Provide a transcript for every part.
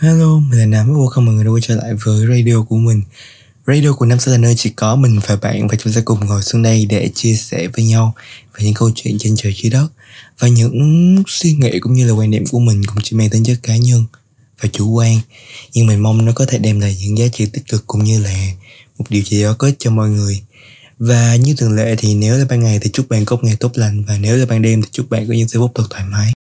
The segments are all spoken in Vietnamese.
Hello, mình là Nam. Welcome mọi người đã quay trở lại với radio của mình. Radio của Nam sẽ là nơi chỉ có mình và bạn Và chúng ta cùng ngồi xuống đây để chia sẻ với nhau Về những câu chuyện trên trời dưới đất Và những suy nghĩ cũng như là quan điểm của mình Cũng chỉ mang tính chất cá nhân và chủ quan. Nhưng mình mong nó có thể đem lại những giá trị tích cực Cũng như là một điều gì đó có ích cho mọi người. Và như thường lệ thì nếu là ban ngày thì chúc bạn có một ngày tốt lành Và nếu là ban đêm thì chúc bạn có những giây phút thật thoải mái.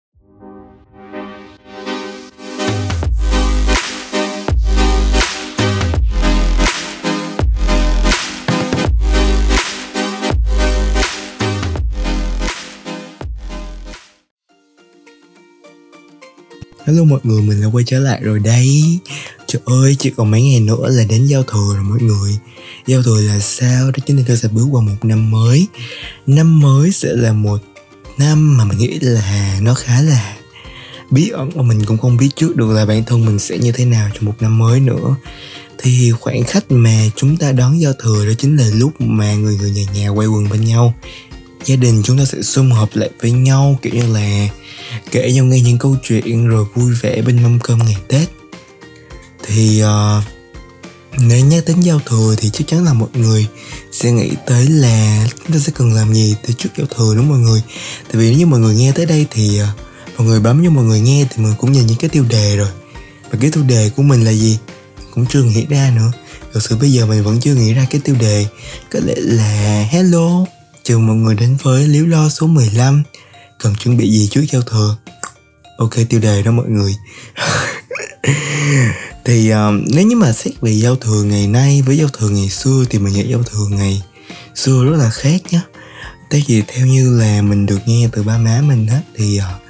Hello mọi người, mình đã quay trở lại rồi đây Trời ơi, chỉ còn mấy ngày nữa là đến giao thừa rồi mọi người. Giao thừa là sao? Đó chính là tôi sẽ bước qua một năm mới. Năm mới sẽ là một năm mà mình nghĩ là nó khá là bí ẩn Và mình cũng không biết trước được là bản thân mình sẽ như thế nào trong một năm mới nữa. Thì khoảng khách mà chúng ta đón giao thừa đó chính là lúc mà người người nhà nhà quay quần bên nhau gia đình chúng ta sẽ sum họp lại với nhau kiểu như là kể nhau nghe những câu chuyện rồi vui vẻ bên mâm cơm ngày tết. Thì uh, nếu nhắc đến giao thừa thì chắc chắn là mọi người sẽ nghĩ tới là chúng ta sẽ cần làm gì từ trước giao thừa đúng không mọi người? Tại vì nếu như mọi người nghe tới đây thì uh, mọi người bấm cho mọi người nghe thì mọi người cũng nhìn những cái tiêu đề rồi. Và cái tiêu đề của mình là gì? Cũng chưa nghĩ ra nữa. Thực sự bây giờ mình vẫn chưa nghĩ ra cái tiêu đề. Có lẽ là hello chào mọi người đến với liếu lo số 15 cần chuẩn bị gì trước giao thừa? Ok tiêu đề đó mọi người. Thì um, nếu như mà xét về giao thừa ngày nay với giao thừa ngày xưa thì mình nghĩ giao thừa ngày xưa rất là khác nhá. Tại vì theo như là mình được nghe từ ba má mình hết thì uh,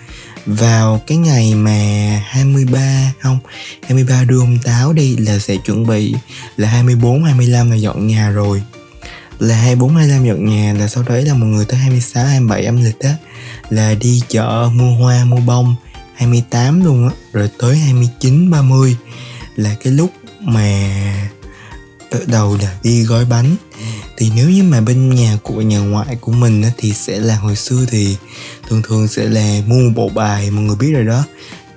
vào cái ngày mà 23 không 23 đưa ông táo đi là sẽ chuẩn bị là 24 25 là dọn nhà rồi là 24 25 dọn nhà là sau đấy là một người tới 26 27 âm lịch á là đi chợ mua hoa mua bông 28 luôn á rồi tới 29 30 là cái lúc mà bắt đầu là đi gói bánh. Thì nếu như mà bên nhà của nhà ngoại của mình á, thì sẽ là hồi xưa thì thường thường sẽ là mua một bộ bài mọi người biết rồi đó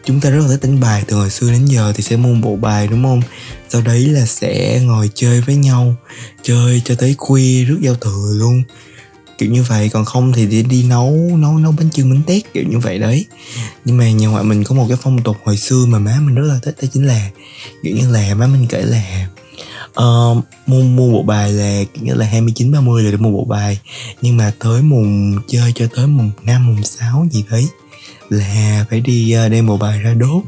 chúng ta rất là thích đánh bài từ hồi xưa đến giờ thì sẽ mua một bộ bài đúng không? Sau đấy là sẽ ngồi chơi với nhau chơi cho tới khuya rước giao thừa luôn. Kiểu như vậy còn không thì đi đi nấu nấu nấu bánh chưng bánh tét kiểu như vậy đấy. Nhưng mà nhà ngoại mình có một cái phong tục hồi xưa mà má mình rất là thích đó chính là kiểu như là má mình kể là uh, mua mua bộ bài là kiểu như là 29 30 là được mua bộ bài. Nhưng mà tới mùng chơi cho tới mùng năm mùng 6 gì đấy là phải đi ờ, uh, đem bộ bài ra đốt.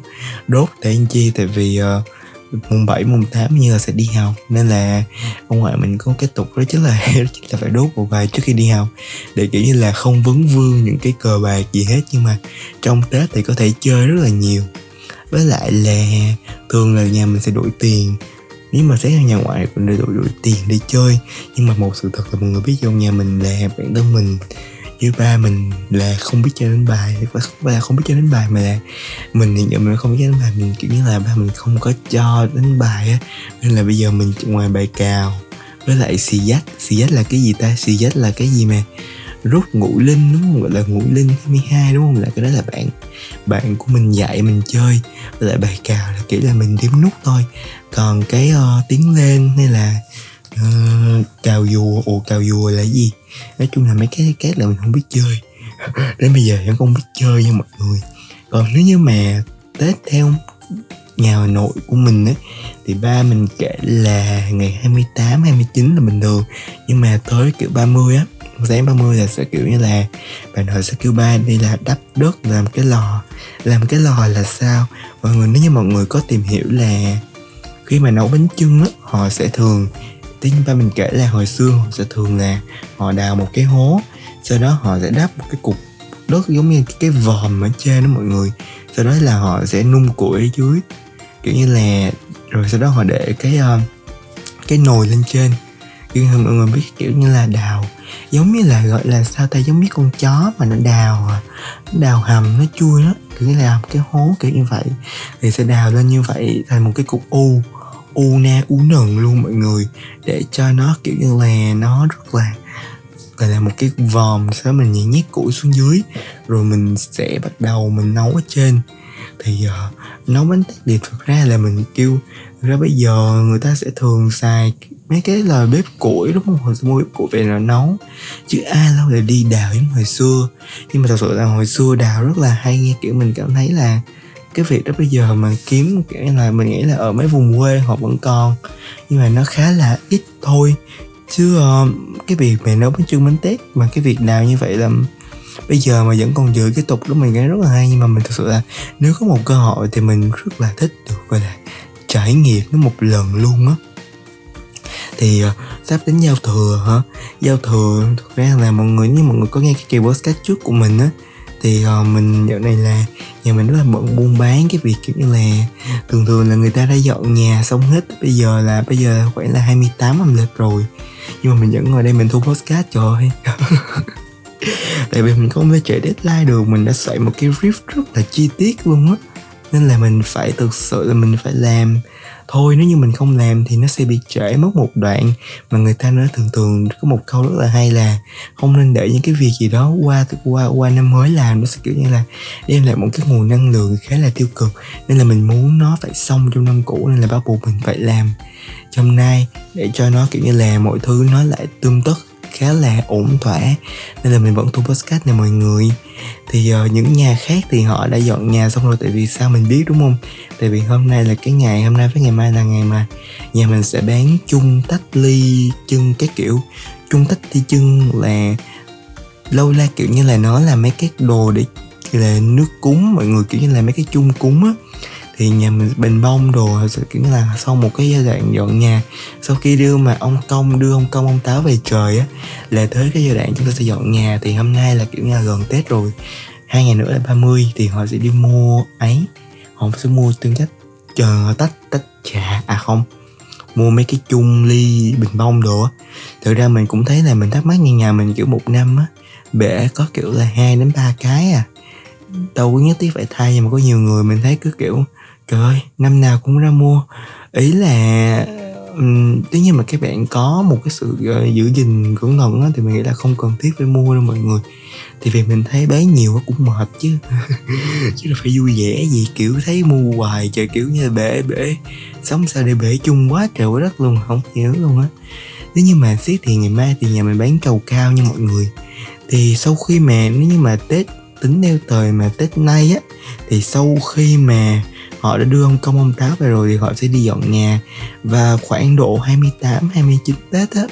Đốt để anh chi? Tại vì uh, mùng 7, mùng 8 như là sẽ đi học. Nên là ông ngoại mình có cái tục đó chính là chính là phải đốt một bài trước khi đi học. Để kiểu như là không vấn vương những cái cờ bạc gì hết. Nhưng mà trong tết thì có thể chơi rất là nhiều. Với lại là thường là nhà mình sẽ đổi tiền. Nếu mà xét nhà ngoại mình để đổi, đổi tiền đi chơi. Nhưng mà một sự thật là mọi người biết trong nhà mình là bản thân mình như ba mình là không biết chơi đánh bài không phải là không biết chơi đánh bài mà là mình hiện giờ mình không biết chơi đánh bài mình kiểu như là ba mình không có cho đánh bài á. Nên là bây giờ mình ngoài bài cào với lại xì dách. Xì dách là cái gì ta? Xì dách là cái gì mà rút ngũ linh đúng không? Gọi là ngũ linh 22 đúng không? Là cái đó là bạn bạn của mình dạy mình chơi. Với lại bài cào là kiểu là mình đếm nút thôi. Còn cái uh, tiếng lên hay là Ờ, uh, cào vua, ồ cào vua là gì? Nói chung là mấy cái két là mình không biết chơi. Đến bây giờ vẫn không biết chơi nha mọi người. Còn nếu như mà tết theo nhà Nội của mình ấy thì ba mình kể là ngày 28, 29 là bình thường. Nhưng mà tới kiểu 30 á sáng 30 là sẽ kiểu như là bà nội sẽ kêu ba đi là đắp đất làm cái lò. Làm cái lò là sao? Mọi người nếu như mọi người có tìm hiểu là khi mà nấu bánh chưng á họ sẽ thường tiếng ba mình kể là hồi xưa họ sẽ thường là họ đào một cái hố sau đó họ sẽ đắp một cái cục đất giống như cái vòm ở trên đó mọi người. Sau đó là họ sẽ nung củi ở dưới. Kiểu như là rồi sau đó họ để cái uh, cái nồi lên trên. Kiểu như mọi người biết kiểu như là đào giống như là gọi là sao ta giống như con chó mà nó đào à, nó đào hầm nó chui đó. Kiểu như là cái hố kiểu như vậy. Thì sẽ đào lên như vậy thành một cái cục u u na u nần luôn mọi người để cho nó kiểu như là nó rất là gọi là một cái vòm sau mình nhảy nhét củi xuống dưới rồi mình sẽ bắt đầu mình nấu ở trên. Thì uh, nấu bánh tét điệp thực ra là mình kêu ra bây giờ người ta sẽ thường xài mấy cái là bếp củi đúng không? Hồi xưa mua bếp củi về là nấu chứ ai lâu là đi đào giống hồi xưa. Nhưng mà thật sự là hồi xưa đào rất là hay nghe kiểu mình cảm thấy là cái việc đó bây giờ mà kiếm kiểu là mình nghĩ là ở mấy vùng quê họ vẫn còn nhưng mà nó khá là ít thôi. Chứ uh, cái việc mà nấu bánh chưng bánh tét mà cái việc nào như vậy là bây giờ mà vẫn còn giữ cái tục đó mình nghĩ rất là hay nhưng mà mình thực sự là nếu có một cơ hội thì mình rất là thích được gọi là trải nghiệm nó một lần luôn á. Thì uh, sắp đến giao thừa hả? Giao thừa thực ra là mọi người như mọi người có nghe cái kỳ podcast trước của mình á thì uh, mình dạo này là nhà mình rất là bận buôn bán cái việc kiểu như là thường thường là người ta đã dọn nhà xong hết bây giờ là bây giờ khoảng là 28 âm lịch rồi. Nhưng mà mình vẫn ngồi đây mình thu podcast trời ơi. Tại vì mình không thể chạy deadline được mình đã soạn một cái riff rất là chi tiết luôn á. Nên là mình phải thực sự là mình phải làm thôi, nếu như mình không làm thì nó sẽ bị trễ mất một đoạn. Mà người ta nói thường thường có một câu rất là hay là không nên để những cái việc gì đó qua qua qua năm mới làm. Nó sẽ kiểu như là đem lại một cái nguồn năng lượng khá là tiêu cực. Nên là mình muốn nó phải xong trong năm cũ, nên là bắt buộc mình phải làm. Trong nay, để cho nó kiểu như là mọi thứ nó lại tươm tất khá là ổn thỏa. Nên là mình vẫn thu podcast này mọi người. Thì uh, những nhà khác thì họ đã dọn nhà xong rồi tại vì sao mình biết đúng không? Tại vì hôm nay là cái ngày hôm nay với ngày mai là ngày mà nhà mình sẽ bán chung tách ly chân cái kiểu. Chung tách ly chân là lâu la kiểu như là nó là mấy cái đồ để là nước cúng mọi người kiểu như là mấy cái chung cúng á thì nhà mình bình bông đồ kiểu như là sau một cái giai đoạn dọn nhà, sau khi đưa mà ông công, đưa ông công, ông táo về trời á, là tới cái giai đoạn chúng ta sẽ dọn nhà thì hôm nay là kiểu như là gần tết rồi. Hai ngày nữa là 30 thì họ sẽ đi mua ấy, họ sẽ mua tương chất chờ tách tách trà à không, mua mấy cái chung ly bình bông đồ á. Thực ra mình cũng thấy là mình thắc mắc như nhà mình kiểu một năm á, bể có kiểu là hai đến ba cái à. Đâu có nhất thiết phải thay, nhưng mà có nhiều người mình thấy cứ kiểu trời ơi năm nào cũng ra mua. Ý là um, nếu như mà các bạn có một cái sự uh, giữ gìn cẩn thận á, thì mình nghĩ là không cần thiết phải mua đâu mọi người. Thì vì mình thấy bán nhiều cũng mệt chứ. Chứ là phải vui vẻ gì kiểu thấy mua hoài trời kiểu như là bể bể sống sao để bể chung quá trời quá đất luôn không hiểu luôn á. Nếu như mà xét thì ngày mai thì nhà mình bán trầu cao nha mọi người. Thì sau khi mà nếu như mà tết tính theo thời mà tết nay á thì sau khi mà họ đã đưa ông công ông táo về rồi thì họ sẽ đi dọn nhà. Và khoảng độ 28 29 Tết á,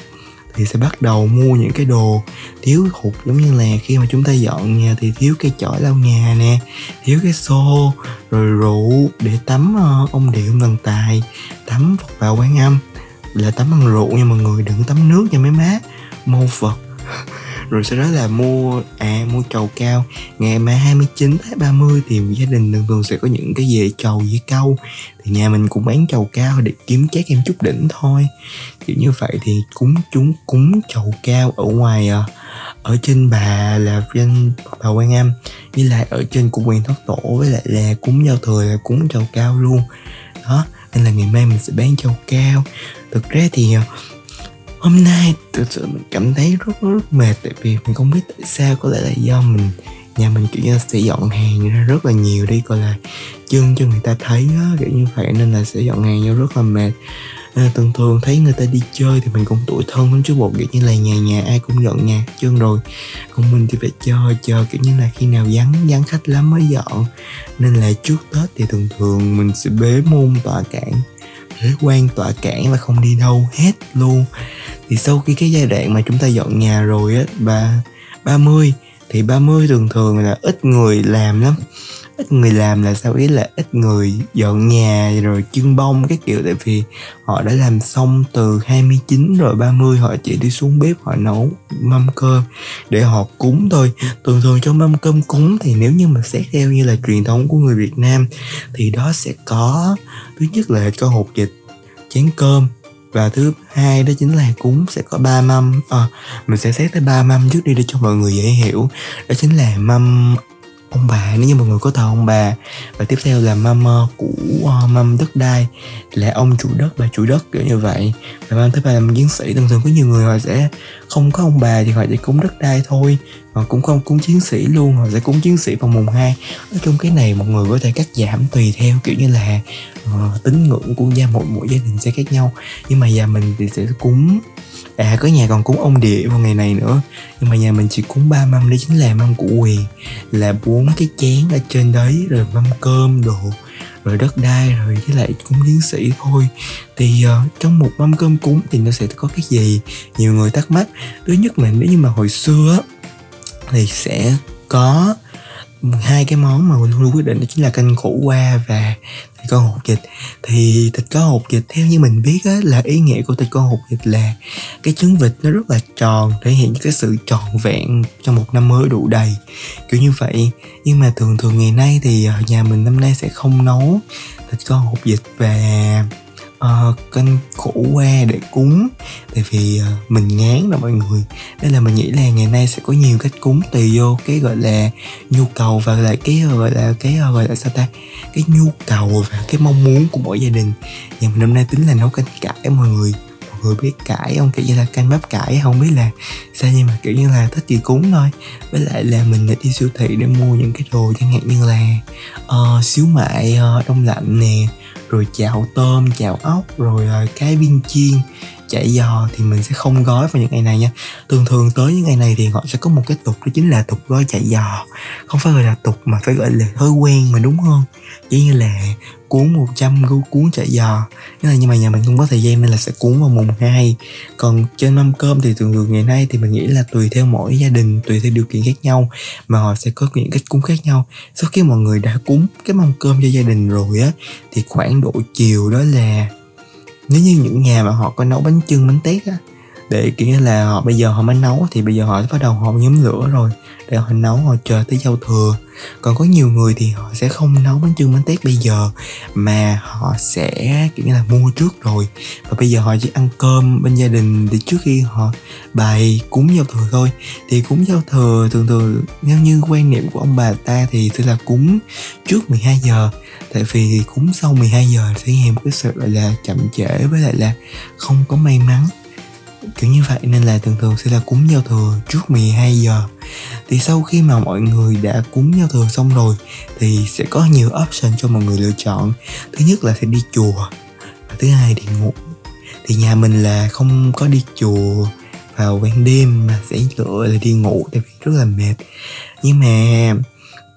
thì sẽ bắt đầu mua những cái đồ thiếu hụt, giống như là khi mà chúng ta dọn nhà thì thiếu cái chổi lau nhà nè, thiếu cái xô, rồi rượu để tắm ờ, ông điện ông thần tài, tắm phật vào quán âm. Là tắm bằng rượu nha mọi người, đừng tắm nước nha mấy má. Mô phật rồi sau đó là mua à mua trầu cao. Ngày mà 29 tháng 30 thì gia đình thường thường sẽ có những cái dễ trầu với câu. Thì nhà mình cũng bán trầu cao để kiếm trái em chút đỉnh thôi. Kiểu như vậy thì cúng chúng cúng trầu cao ở ngoài à, ở trên bà là trên bà quan âm với lại ở trên cung quyền thất tổ với lại là cúng giao thừa là cúng trầu cao luôn. Đó nên là ngày mai mình sẽ bán trầu cao. Thực ra thì à, hôm nay thực sự mình cảm thấy rất rất mệt tại vì mình không biết tại sao có lẽ là do mình nhà mình kiểu như sẽ dọn hàng ra rất là nhiều đi coi là chân cho người ta thấy á kiểu như vậy nên là sẽ dọn hàng vô rất là mệt. À, thường thường thấy người ta đi chơi thì mình cũng tuổi thân lắm chứ bộ kiểu như là nhà nhà ai cũng dọn nhà chân rồi. Còn mình thì phải chờ chờ kiểu như là khi nào vắng vắng khách lắm mới dọn. Nên là trước tết thì thường thường mình sẽ bế môn tọa cảng bế quan tọa cản và không đi đâu hết luôn. Thì sau khi cái giai đoạn mà chúng ta dọn nhà rồi á, ba 30 thì 30 thường thường là ít người làm lắm ít người làm là sao? Ý là ít người dọn nhà rồi trưng bông cái kiểu. Tại vì họ đã làm xong từ 29 rồi 30 họ chỉ đi xuống bếp họ nấu mâm cơm để họ cúng thôi. Thường thường trong mâm cơm cúng thì nếu như mà xét theo như là truyền thống của người Việt Nam thì đó sẽ có thứ nhất là có hột vịt chén cơm và thứ hai đó chính là cúng sẽ có ba mâm. À, mình sẽ xét tới ba mâm trước đi để cho mọi người dễ hiểu. Đó chính là mâm ông bà nếu như mọi người có thờ ông bà. Và tiếp theo là mâm của ờ, uh, mâm đất đai là ông chủ đất bà chủ đất kiểu như vậy. Và mâm thứ ba là chiến sĩ thường thường có nhiều người họ sẽ không có ông bà thì họ chỉ cúng đất đai thôi. Họ cũng không cúng chiến sĩ luôn họ sẽ cúng chiến sĩ vào mùng 2 nói chung cái này mọi người có thể cắt giảm tùy theo kiểu như là uh, tín ngưỡng của gia mỗi mỗi gia đình sẽ khác nhau. Nhưng mà nhà mình thì sẽ cúng à có nhà còn cúng ông địa vào ngày này nữa. Nhưng mà nhà mình chỉ cúng ba mâm đấy chính là mâm của quyền là bốn cái chén ở trên đấy rồi mâm cơm đồ rồi đất đai rồi với lại cúng chiến sĩ thôi. Thì uh, trong một mâm cơm cúng thì nó sẽ có cái gì? Nhiều người thắc mắc. Thứ nhất là nếu như mà hồi xưa thì sẽ có hai cái món mà mình luôn quyết định đó chính là canh khổ qua và thịt con hột vịt thì thịt con hột vịt theo như mình biết á, là ý nghĩa của thịt con hột vịt là cái trứng vịt nó rất là tròn thể hiện cái sự trọn vẹn trong một năm mới đủ đầy kiểu như vậy. Nhưng mà thường thường ngày nay thì ờ, nhà mình năm nay sẽ không nấu thịt con hột vịt và Ờ, uh, canh khổ qua để cúng. Tại vì uh, mình ngán rồi mọi người. Nên là mình nghĩ là ngày nay sẽ có nhiều cách cúng tùy vô cái gọi là nhu cầu và lại cái ờ, gọi là cái gọi là sao ta? Cái nhu cầu và cái mong muốn của mỗi gia đình. Nhà mình hôm nay tính là nấu canh cải mọi người. Mọi người biết cải không? Kiểu như là canh bắp cải không biết là sao nhưng mà kiểu như là thích gì cúng thôi. Với lại là mình đã đi siêu thị để mua những cái đồ chẳng hạn như là uh, xíu mại uh, đông lạnh nè rồi chảo tôm, chảo ốc, rồi ờ, cái viên chiên. Chảy giò thì mình sẽ không gói vào những ngày này nha. Thường thường tới những ngày này thì họ sẽ có một cái tục, đó chính là tục gói chạy giò. Không phải gọi là tục mà phải gọi là thói quen mà, đúng hơn chỉ như là cuốn 100 gu cuốn chả giò. Nhưng mà, nhưng mà nhà mình không có thời gian nên là sẽ cuốn vào mùng 2 còn trên mâm cơm thì thường thường ngày nay thì mình nghĩ là tùy theo mỗi gia đình tùy theo điều kiện khác nhau mà họ sẽ có những cách cúng khác nhau. Sau khi mọi người đã cúng cái mâm cơm cho gia đình rồi á thì khoảng độ chiều đó là nếu như những nhà mà họ có nấu bánh chưng bánh tét á để kiểu như là họ bây giờ họ mới nấu thì bây giờ họ bắt đầu họ nhóm lửa rồi để họ nấu, họ chờ tới giao thừa. Còn có nhiều người thì họ sẽ không nấu bánh chưng bánh tét bây giờ, mà họ sẽ, kiểu như là, mua trước rồi. Và bây giờ họ chỉ ăn cơm bên gia đình để trước khi họ bày cúng giao thừa thôi. Thì cúng giao thừa thường thường theo như quan niệm của ông bà ta thì sẽ là cúng trước 12 giờ. Tại vì cúng sau 12 giờ sẽ nghe một cái sự, gọi là, chậm trễ với lại là không có may mắn kiểu như vậy nên là thường thường sẽ là cúng giao thừa trước 12 giờ. Thì sau khi mà mọi người đã cúng giao thừa xong rồi thì sẽ có nhiều option cho mọi người lựa chọn. Thứ nhất là sẽ đi chùa và thứ hai đi ngủ. Thì nhà mình là không có đi chùa vào ban đêm mà sẽ lựa là đi ngủ tại vì rất là mệt. Nhưng mà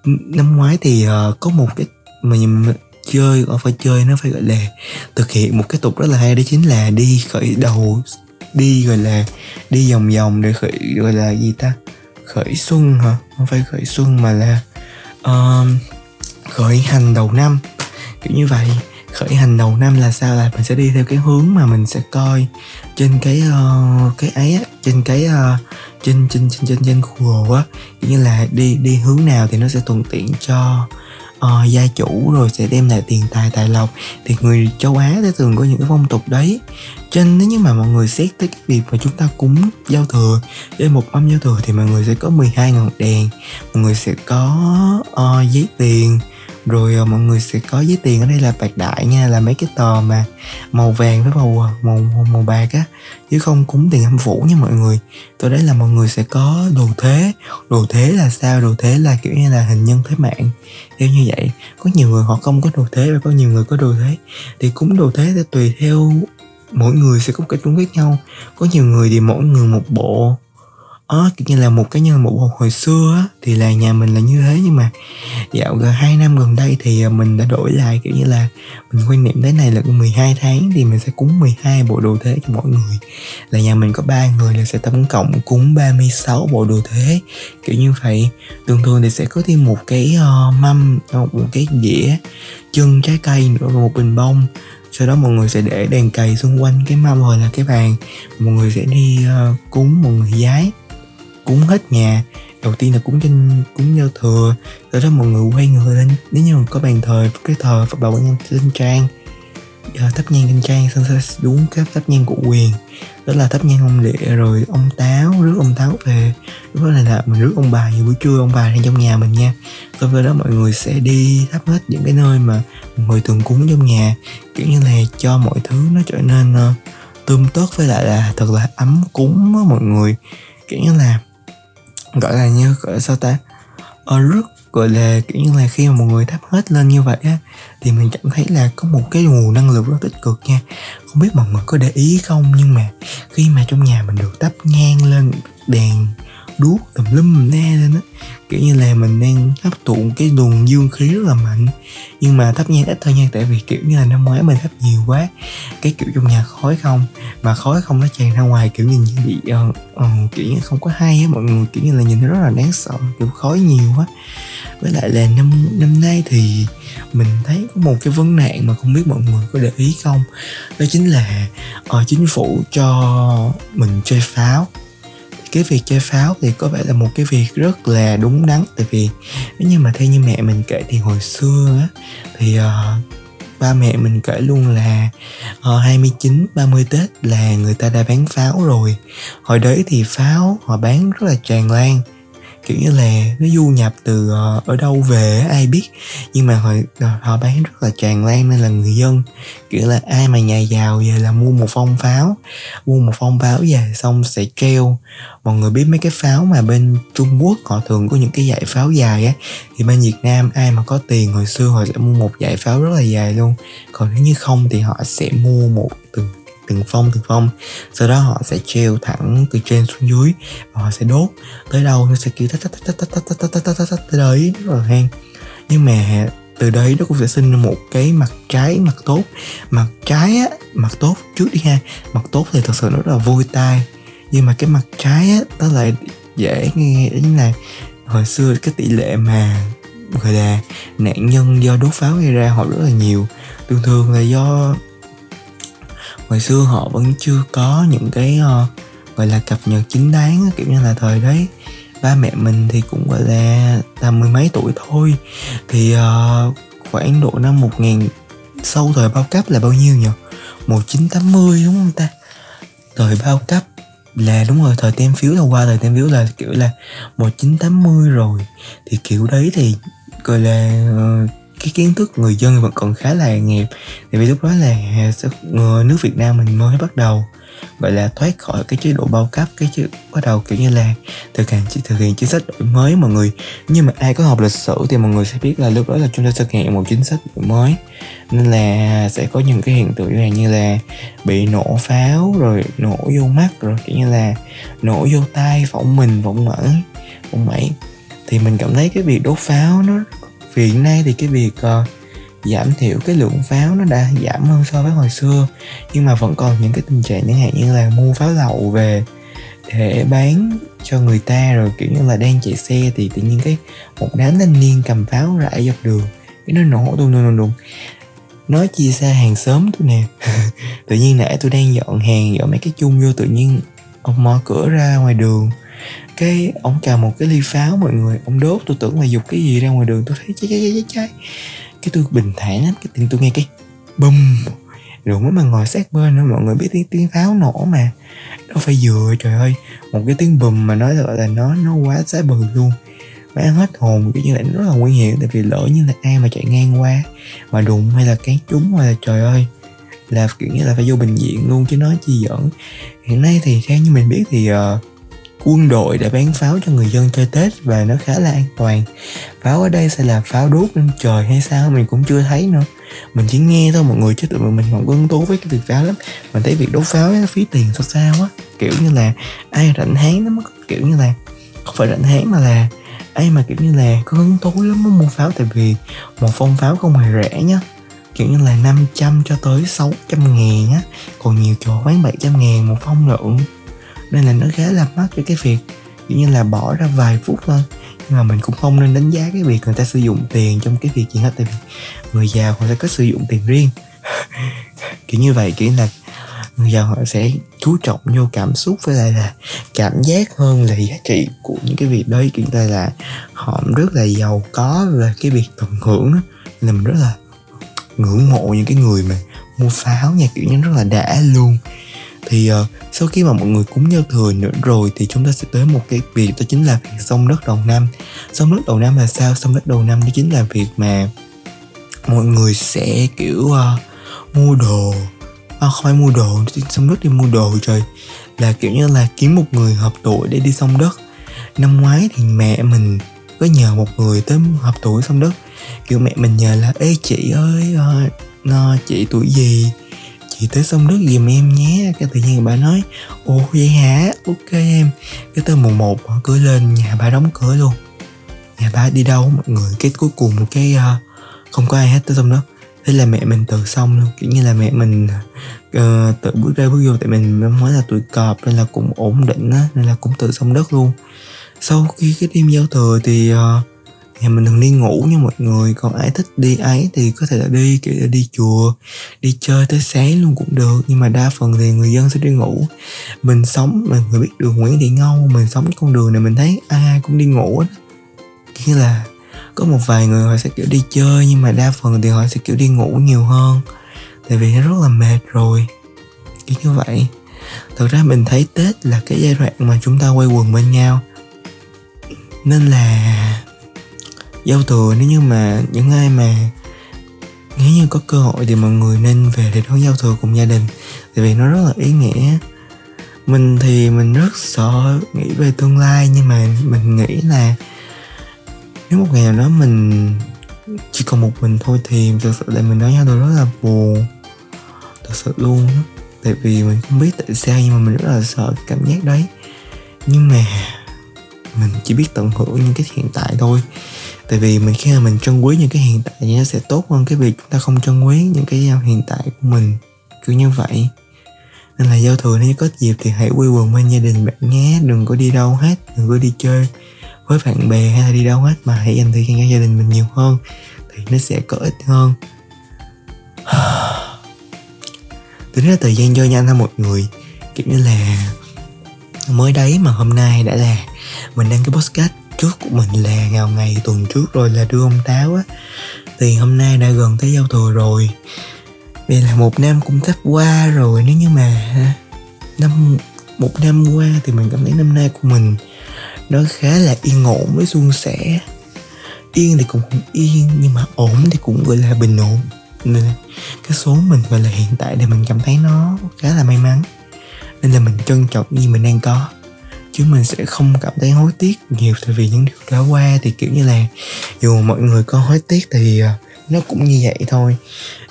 năm ngoái thì uh, có một cái mà mình chơi ở phải chơi nó phải gọi là thực hiện một cái tục rất là hay đó chính là đi khởi đầu đi gọi là đi vòng vòng để khởi gọi là gì ta? Khởi xuân hả? Không phải khởi xuân mà là uh, khởi hành đầu năm. Kiểu như vậy. Khởi hành đầu năm là sao? Là mình sẽ đi theo cái hướng mà mình sẽ coi trên cái uh, cái ấy á trên cái uh, trên trên trên trên trên Google á. Kiểu như là đi đi hướng nào thì nó sẽ thuận tiện cho uh, gia chủ rồi sẽ đem lại tiền tài tài lộc. Thì người châu Á sẽ thường có những cái phong tục đấy. Cho nên nếu như mà mọi người xét tới cái việc mà chúng ta cúng giao thừa với một mâm giao thừa thì mọi người sẽ có 12 ngọn đèn. Mọi người sẽ có uh, giấy tiền rồi ờ, mọi người sẽ có giấy tiền ở đây là bạc đại nha là mấy cái tờ mà màu vàng với màu ờ, màu màu, màu bạc á chứ không cúng tiền âm phủ nha mọi người. Tôi đấy là mọi người sẽ có đồ thế đồ thế là sao? Đồ thế là kiểu như là hình nhân thế mạng theo như vậy. Có nhiều người họ không có đồ thế và có nhiều người có đồ thế. Thì cúng đồ thế sẽ tùy theo mỗi người sẽ có cách cúng khác nhau. Có nhiều người thì mỗi người một bộ ờ kiểu như là một cái nhân một hồi xưa á, thì là nhà mình là như thế. Nhưng mà dạo gần hai năm gần đây thì à, mình đã đổi lại kiểu như là mình quan niệm thế này là 12 tháng thì mình sẽ cúng 12 bộ đồ thế cho mỗi người. Là nhà mình có ba người là sẽ tổng cộng cúng 36 bộ đồ thế. Kiểu như vậy. Thường thường thì sẽ có thêm một cái uh, mâm ờ, một cái dĩa chân trái cây nữa và một bình bông. Sau đó mọi người sẽ để đèn cầy xung quanh cái mâm hoặc là cái bàn. Mọi người sẽ đi uh, cúng mọi người giái cúng hết nhà. Đầu tiên là cúng trên cúng giao thừa. Sau đó mọi người quay người lên. Nếu như mà có bàn thờ cái thờ phật bà quan nhân lên trang giờ thắp nhang kinh trang xong sẽ đúng các thắp nhang của quyền. Đó là thắp nhang ông địa rồi ông táo rước ông táo về. Lúc đó là, là mình rước ông bà như buổi trưa ông bà đang trong nhà mình nha. Xong rồi đó mọi người sẽ đi thắp hết những cái nơi mà mọi người thường cúng trong nhà. Kiểu như là cho mọi thứ nó trở nên uh, tươm tất với lại là thật là ấm cúng đó mọi người. Kiểu như là gọi là như, gọi là sao ta? Ở rất, gọi là, kiểu như là khi mà một người thắp hết lên như vậy á, thì mình cảm thấy là có một cái nguồn năng lượng rất tích cực nha. Không biết mọi người có để ý không, nhưng mà khi mà trong nhà mình được thắp nhang lên đèn đuốc tùm lum ne lên á. Kiểu như là mình đang hấp thụ cái luồng dương khí rất là mạnh. Nhưng mà thắp nhang ít thôi nha tại vì kiểu như là năm ngoái mình thắp nhiều quá. Cái kiểu trong nhà khói không mà khói không nó tràn ra ngoài kiểu nhìn bị uh, uh, kiểu như không có hay á. Mọi người kiểu như là nhìn nó rất là đáng sợ kiểu khói nhiều quá. Với lại là năm năm nay thì mình thấy có một cái vấn nạn mà không biết mọi người có để ý không? Đó chính là uh, chính phủ cho mình chơi pháo cái việc chơi pháo thì có vẻ là một cái việc rất là đúng đắn. Tại vì nếu như mà theo như mẹ mình kể thì hồi xưa á thì uh, ba mẹ mình kể luôn là uh, 29, 30 Tết là người ta đã bán pháo rồi. Hồi đấy thì pháo họ bán rất là tràn lan kiểu như là nó du nhập từ uh, ở đâu về ai biết. Nhưng mà họ ờ, họ bán rất là tràn lan nên là người dân kiểu là ai mà nhà giàu về là mua một phong pháo mua một phong pháo về xong sẽ treo. Mọi người biết mấy cái pháo mà bên Trung Quốc họ thường có những cái dải pháo dài á thì bên Việt Nam ai mà có tiền hồi xưa họ sẽ mua một dải pháo rất là dài luôn. Còn nếu như không thì họ sẽ mua một từng từng phong từng phong. Sau đó họ sẽ treo thẳng từ trên xuống dưới và họ sẽ đốt. Tới đâu nó sẽ kêu tách tách tách tách tách tách tách tách tách tách tới đấy. Rất là hang nhưng mà từ đấy nó cũng sẽ sinh ra một cái mặt trái, mặt tốt. Mặt trái á, mặt tốt trước đi ha. Mặt tốt thì thật sự nó rất là vui tai. Nhưng mà cái mặt trái á, nó lại dễ nghe. Đến là hồi xưa cái tỷ lệ mà gọi là nạn nhân do đốt pháo gây ra họ rất là nhiều. Thường thường là do hồi xưa họ vẫn chưa có những cái uh, gọi là cập nhật chính đáng kiểu như là thời đấy. Ba mẹ mình thì cũng gọi là tầm mười mấy tuổi thôi. Thì uh, khoảng độ năm một nghìn sau thời bao cấp là bao nhiêu nhỉ? 1980 đúng không ta? Thời bao cấp là đúng rồi thời tem phiếu là qua thời tem phiếu là kiểu là 1980 rồi. Thì kiểu đấy thì gọi là uh, cái kiến thức người dân vẫn còn khá là nghèo tại vì lúc đó là ờ, nước Việt Nam mình mới bắt đầu, gọi là, thoát khỏi cái chế độ bao cấp, cái chế, bắt đầu, kiểu như là, thực hiện thực hiện chính sách đổi mới mọi người. Nhưng mà ai có học lịch sử thì mọi người sẽ biết là lúc đó là chúng ta thực hiện một chính sách đổi mới. Nên là sẽ có những cái hiện tượng như là bị nổ pháo, rồi nổ vô mắt, rồi kiểu như là nổ vô tay, phỏng mình, phỏng mẫn phỏng mẩy thì mình cảm thấy cái việc đốt pháo nó vì hiện nay thì cái việc uh, giảm thiểu cái lượng pháo nó đã giảm hơn so với hồi xưa nhưng mà vẫn còn những cái tình trạng chẳng hạn như là mua pháo lậu về để bán cho người ta rồi kiểu như là đang chạy xe thì tự nhiên cái một đám thanh niên cầm pháo rải dọc đường cái nó nổ đùng đùng đùng nói chia xa hàng xóm tôi nè tự nhiên nãy tôi đang dọn hàng dọn mấy cái chung vô tự nhiên ông mở cửa ra ngoài đường cái ông cầm một cái ly pháo mọi người ông đốt. Tôi tưởng là dục cái gì ra ngoài đường tôi thấy cháy cháy cháy cháy cái tôi bình thản lắm cái tiếng tôi nghe cái bùm, rồi mới mà ngồi sát bên nữa mọi người biết tiếng tiếng pháo nổ mà. Đâu phải vừa trời ơi. Một cái tiếng bùm mà nói gọi là nó nó quá xá bừ luôn. Mà ăn hết hồn kiểu như là nó rất là nguy hiểm tại vì lỡ như là ai mà chạy ngang qua mà đụng hay là cán trúng hay là trời ơi là kiểu như là phải vô bệnh viện luôn chứ nói chi giỡn. Hiện nay thì theo như mình biết thì uh, quân đội đã bán pháo cho người dân chơi Tết và nó khá là an toàn. Pháo ở đây sẽ là pháo đốt lên trời hay sao mình cũng chưa thấy nữa. Mình chỉ nghe thôi, mọi người chứ tụi mình không có hứng thú với cái việc pháo lắm. Mình thấy việc đốt pháo nó phí tiền sao sao á. Kiểu như là, ai rảnh háng nó mới kiểu như là, không phải rảnh háng mà là, ai mà kiểu như là có hứng thú lắm mới mua pháo tại vì một phong pháo không hề rẻ nhá kiểu như là 500 cho tới 600 ngàn á còn nhiều chỗ bán 700 ngàn một phong lượng nên là nó khá là mắc cho cái việc, kiểu như là, bỏ ra vài phút thôi. Nhưng mà mình cũng không nên đánh giá cái việc người ta sử dụng tiền trong cái việc gì hết, tại vì người giàu họ sẽ có sử dụng tiền riêng. Kiểu như vậy, kiểu là, người giàu họ sẽ chú trọng vô cảm xúc với lại là cảm giác hơn là giá trị của những cái việc đấy. Kiểu như là, họ rất là giàu có về cái việc tận hưởng đó. Là mình rất là ngưỡng mộ những cái người mà mua pháo nha, kiểu như rất là đã luôn thì uh, sau khi mà mọi người cúng giao thừa nữa rồi thì chúng ta sẽ tới một cái việc đó chính là việc sông đất đầu năm. Sông đất đầu năm là sao? Sông đất đầu năm đó chính là việc mà mọi người sẽ kiểu uh, mua đồ. À, không phải mua đồ sông đất đi mua đồ trời. Là kiểu như là kiếm một người hợp tuổi để đi sông đất. Năm ngoái thì mẹ mình có nhờ một người tới hợp tuổi sông đất. Kiểu mẹ mình nhờ là ê chị ơi uh, chị tuổi gì? Chị tới sông nước giùm em nhé. Cái tự nhiên bà nói ồ vậy hả? Ok em. Cái tới mùng một cửa lên nhà bà đóng cửa luôn. Nhà bà đi đâu mọi người? Cái cuối cùng cái uh, không có ai hết tới sông nước thế là mẹ mình tự xong luôn. Kiểu như là mẹ mình uh, tự bước ra bước vô tại mình mới là tuổi cọp nên là cũng ổn định á nên là cũng tự xong đất luôn. Sau khi cái đêm giao thừa thì uh, thì mình đừng đi ngủ nha mọi người. Còn ai thích đi ấy thì có thể là đi, kiểu là đi chùa, đi chơi tới sáng luôn cũng được. Nhưng mà đa phần thì người dân sẽ đi ngủ. Mình sống mà người biết đường Nguyễn Thị Ngâu, mình sống con đường này mình thấy ai ai cũng đi ngủ á như là có một vài người họ sẽ, kiểu, đi chơi, nhưng mà đa phần thì họ sẽ, kiểu, đi ngủ nhiều hơn. Tại vì nó rất là mệt rồi. Kiểu như vậy. Thật ra mình thấy tết là cái giai đoạn mà chúng ta quay quần bên nhau. Nên là giao thừa, nếu như mà những ai mà nếu như có cơ hội thì mọi người nên về để đón giao thừa cùng gia đình. Tại vì nó rất là ý nghĩa. Mình thì mình rất sợ nghĩ về tương lai, nhưng mà mình nghĩ là nếu một ngày nào đó mình chỉ còn một mình thôi thì thực sự là mình nói nhau tôi rất là buồn. Thật sự luôn tại vì mình không biết tại sao, nhưng mà mình rất là sợ cảm giác đấy. Nhưng mà mình chỉ biết tận hưởng những cái hiện tại thôi tại vì mình khi mà mình trân quý những cái hiện tại thì nó sẽ tốt hơn cái việc chúng ta không trân quý những cái à, hiện tại của mình, kiểu như vậy. Nên là giao thừa nếu có dịp thì hãy quây quần bên gia đình bạn nhé, đừng có đi đâu hết, đừng có đi chơi với bạn bè hay là đi đâu hết mà hãy dành thời gian cho gia đình mình nhiều hơn thì nó sẽ có ích hơn. Tính ra thời gian cho nhanh ha mọi người, kiểu như là, mới đấy mà hôm nay đã là mình đăng cái podcast trước của mình là vào ngày tuần trước rồi là đưa ông táo á. Thì hôm nay đã gần tới giao thừa rồi. Đây là một năm cũng sắp qua rồi, nếu như mà năm, một năm qua thì mình cảm thấy năm nay của mình nó khá là yên ổn với suôn sẻ. Yên thì cũng không yên, nhưng mà ổn thì cũng, gọi là, bình ổn. Nên cái số mình, gọi là, hiện tại thì mình cảm thấy nó khá là may mắn. Nên là mình trân trọng như mình đang có chứ mình sẽ không cảm thấy hối tiếc nhiều tại vì những điều đã qua thì, kiểu như là, dù mọi người có hối tiếc thì à, nó cũng như vậy thôi.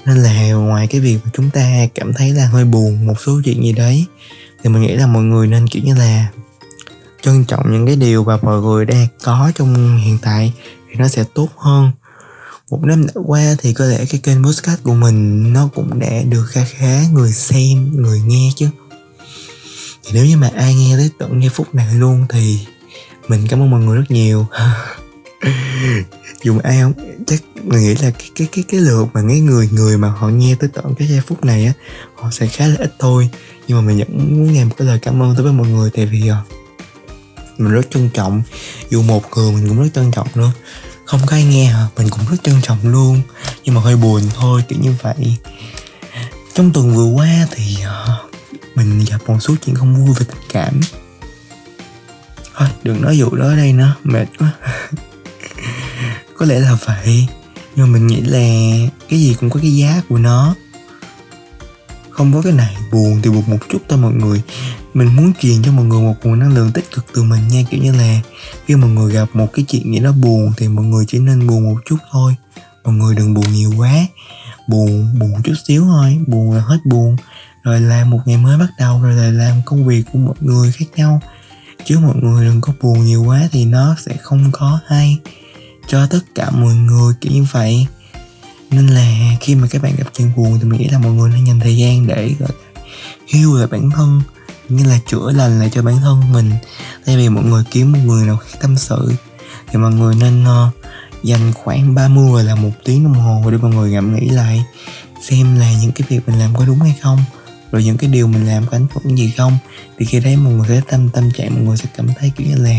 Nên là ngoài cái việc mà chúng ta cảm thấy là hơi buồn một số chuyện gì đấy, thì mình nghĩ là mọi người nên, kiểu như là, trân trọng những cái điều mà mọi người đang có trong hiện tại thì nó sẽ tốt hơn. Một năm đã qua thì có lẽ cái kênh podcast của mình nó cũng đã được khá khá người xem, người nghe chứ thì nếu như mà ai nghe tới tận giây phút này luôn thì mình cảm ơn mọi người rất nhiều. Dù mà ai không, chắc mình nghĩ là cái cái cái cái lượt mà cái người người mà họ nghe tới tận cái giây phút này á, họ sẽ khá là ít thôi. Nhưng mà mình vẫn muốn nghe một cái lời cảm ơn tới với mọi người tại vì ờ, mình rất trân trọng. Dù một người mình cũng rất trân trọng nữa. Không có ai nghe hả? Mình cũng rất trân trọng luôn. Nhưng mà hơi buồn thôi, kiểu như vậy. Trong tuần vừa qua thì ờ, mình gặp một số chuyện không vui về tình cảm. Thôi, đừng nói vụ đó ở đây nữa, mệt quá. Có lẽ là vậy, nhưng mà mình nghĩ là cái gì cũng có cái giá của nó. Không có cái này, buồn thì buồn một chút thôi mọi người. Mình muốn truyền cho mọi người một nguồn năng lượng tích cực từ mình nha, kiểu như là khi mọi người gặp một cái chuyện gì đó buồn thì mọi người chỉ nên buồn một chút thôi. Mọi người đừng buồn nhiều quá. Buồn buồn chút xíu thôi, buồn là hết buồn rồi làm một ngày mới bắt đầu rồi lại làm công việc của mọi người khác nhau. Chứ mọi người đừng có buồn nhiều quá thì nó sẽ không có hay cho tất cả mọi người kiểu như vậy. Nên là khi mà các bạn gặp chuyện buồn thì mình nghĩ là mọi người nên dành thời gian để gọi hiu lại bản thân như là chữa lành lại cho bản thân mình. Thay vì mọi người kiếm một người nào khác tâm sự thì mọi người nên uh, dành khoảng 30 là một tiếng đồng hồ để mọi người ngẫm nghĩ lại xem là những cái việc mình làm có đúng hay không rồi những cái điều mình làm có ảnh hưởng gì không? Thì khi đấy mọi người sẽ tâm tâm trạng mọi người sẽ cảm thấy kiểu như là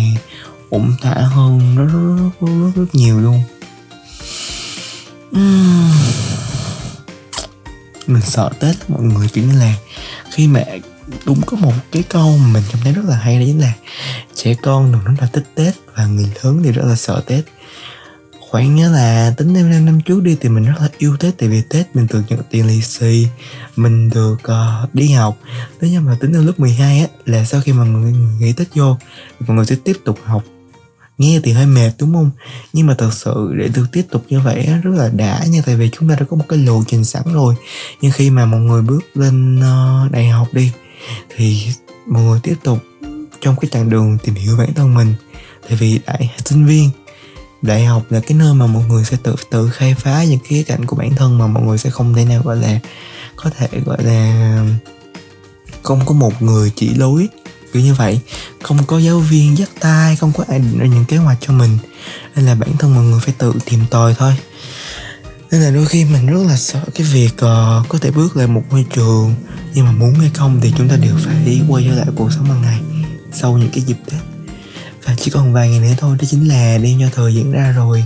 ổn thỏa hơn rất rất rất, rất, rất nhiều luôn. Uhm. Mình sợ tết mọi người kiểu như là khi mà đúng có một cái câu mà mình cảm thấy rất là hay đó chính là trẻ con đừng nói là thích tết và người lớn thì rất là sợ tết khoảng nhớ là tính năm năm năm trước đi thì mình rất là yêu tết tại vì tết mình được nhận tiền lì xì mình được uh, đi học. Thế nhưng mà tính từ lớp 12 á là sau khi mà người, nghỉ tết vô mọi người sẽ tiếp tục học. Nghe thì hơi mệt đúng không? Nhưng mà thật sự để được tiếp tục như vậy rất là đã nha tại vì chúng ta đã có một cái lộ trình sẵn rồi. Nhưng khi mà mọi người bước lên uh, đại học đi thì mọi người tiếp tục trong cái chặng đường tìm hiểu bản thân mình. Tại vì đại sinh viên đại học là cái nơi mà mọi người sẽ tự tự khai phá những khía cạnh của bản thân mà mọi người sẽ không thể nào gọi là có thể gọi là không có một người chỉ lối. Kiểu như vậy. Không có giáo viên dắt tay không có ai định ra những kế hoạch cho mình. Nên là bản thân mọi người phải tự tìm tòi thôi. Nên là đôi khi mình rất là sợ cái việc uh, có thể bước lại một môi trường nhưng mà muốn hay không thì chúng ta đều phải quay trở lại cuộc sống hàng ngày sau những cái dịp tết và chỉ còn vài ngày nữa thôi, đó chính là đêm giao thừa diễn ra rồi.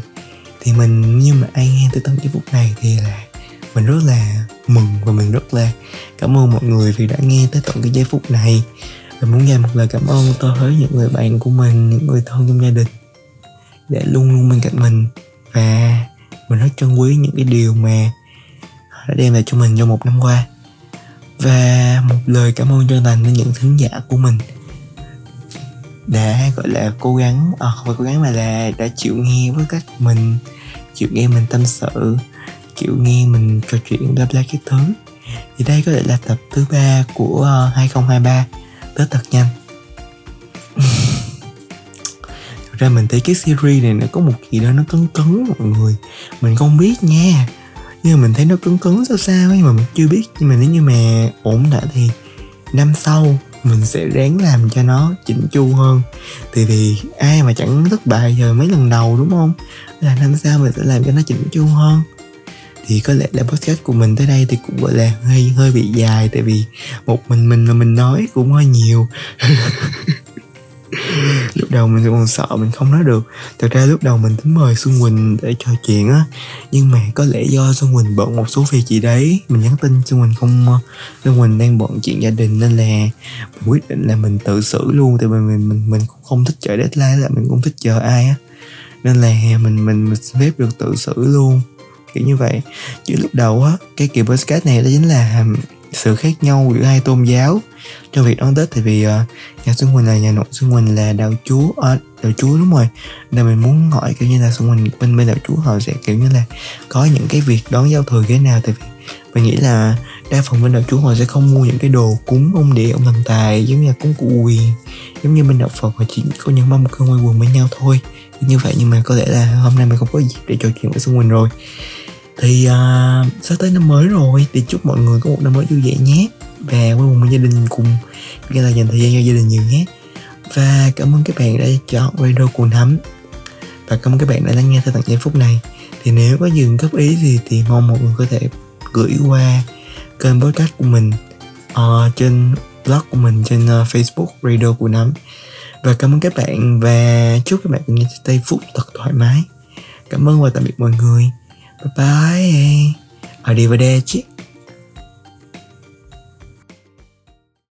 Thì mình nhưng mà ai nghe tới tận cái phút này thì là mình rất là mừng và mình rất là cảm ơn mọi người vì đã nghe tới tận cái giây phút này. Và muốn dành một lời cảm ơn tới những người bạn của mình, những người thân trong gia đình để luôn luôn bên cạnh mình. Và mình rất trân quý những cái điều mà họ đã đem lại cho mình trong một năm qua. Và một lời cảm ơn chân thành đến những thính giả của mình đã gọi là cố gắng à, không phải cố gắng mà là đã chịu nghe với cách mình chịu nghe mình tâm sự chịu nghe mình trò chuyện bla bla các thứ. Thì đây có thể là tập thứ ba của ờ, 2023 tới thật nhanh. Thực ra mình thấy cái series này nó có một gì đó nó cấn cấn mọi người. Mình không biết nha. Nhưng mà mình thấy nó cấn cấn sao sao ấy mà mình chưa biết. Nhưng mà nếu như mà ổn đã thì năm sau mình sẽ ráng làm cho nó chỉnh chu hơn. Thì vì ai mà chẳng thất bại giờ mấy lần đầu, đúng không? Là năm sau mình sẽ làm cho nó chỉnh chu hơn? Thì có lẽ là podcast của mình tới đây thì cũng gọi là hơi hơi bị dài, tại vì một mình mình mà mình nói cũng hơi nhiều. lúc đầu mình còn sợ, mình không nói được. Thật ra lúc đầu mình tính mời xuân quỳnh để trò chuyện á. Nhưng mà có lẽ do xuân quỳnh bận một số việc gì đấy, mình nhắn tin xuân quỳnh không, xuân quỳnh đang bận chuyện gia đình nên là mình quyết định là mình tự xử luôn. Tại vì mình mình mình cũng không thích chờ deadline, là mình cũng thích chờ ai á. Nên là mình mình mình phép được tự xử luôn, kiểu như vậy. Chứ lúc đầu á, cái kiểu podcast này đó chính là sự khác nhau giữa hai tôn giáo. Trong việc đón tết thì vì uh, nhà xuân Huỳnh là nhà nội xuân Huỳnh là đạo chúa à, đạo chúa đúng rồi. Nên mình muốn hỏi kiểu như là xuân Huỳnh bên bên đạo chúa họ sẽ kiểu như là có những cái việc đón giao thừa thế nào? Tại vì mình nghĩ là đa phần bên đạo chúa họ sẽ không mua những cái đồ cúng ông địa ông thần tài giống như là cúng cụ quyền giống như bên đạo phật họ chỉ có những mâm cơm quay quần với nhau thôi. Như vậy nhưng mà có lẽ là hôm nay mình không có dịp để trò chuyện với xuân Huỳnh rồi thì uh, sắp tới năm mới rồi thì chúc mọi người có một năm mới vui vẻ nhé. Và quay cùng với gia đình cùng nghĩa là dành thời gian cho gia đình nhiều nhé. Và cảm ơn các bạn đã chọn radio cùng thắm và cảm ơn các bạn đã lắng nghe tới tận giây phút này. Thì nếu có dừng góp ý gì thì mong mọi người có thể gửi qua kênh podcast của mình uh, trên blog của mình trên uh, Facebook radio của nắm và cảm ơn các bạn và chúc các bạn những giây phút thật thoải mái. Cảm ơn và tạm biệt mọi người. バイバイ。アリブレッジ。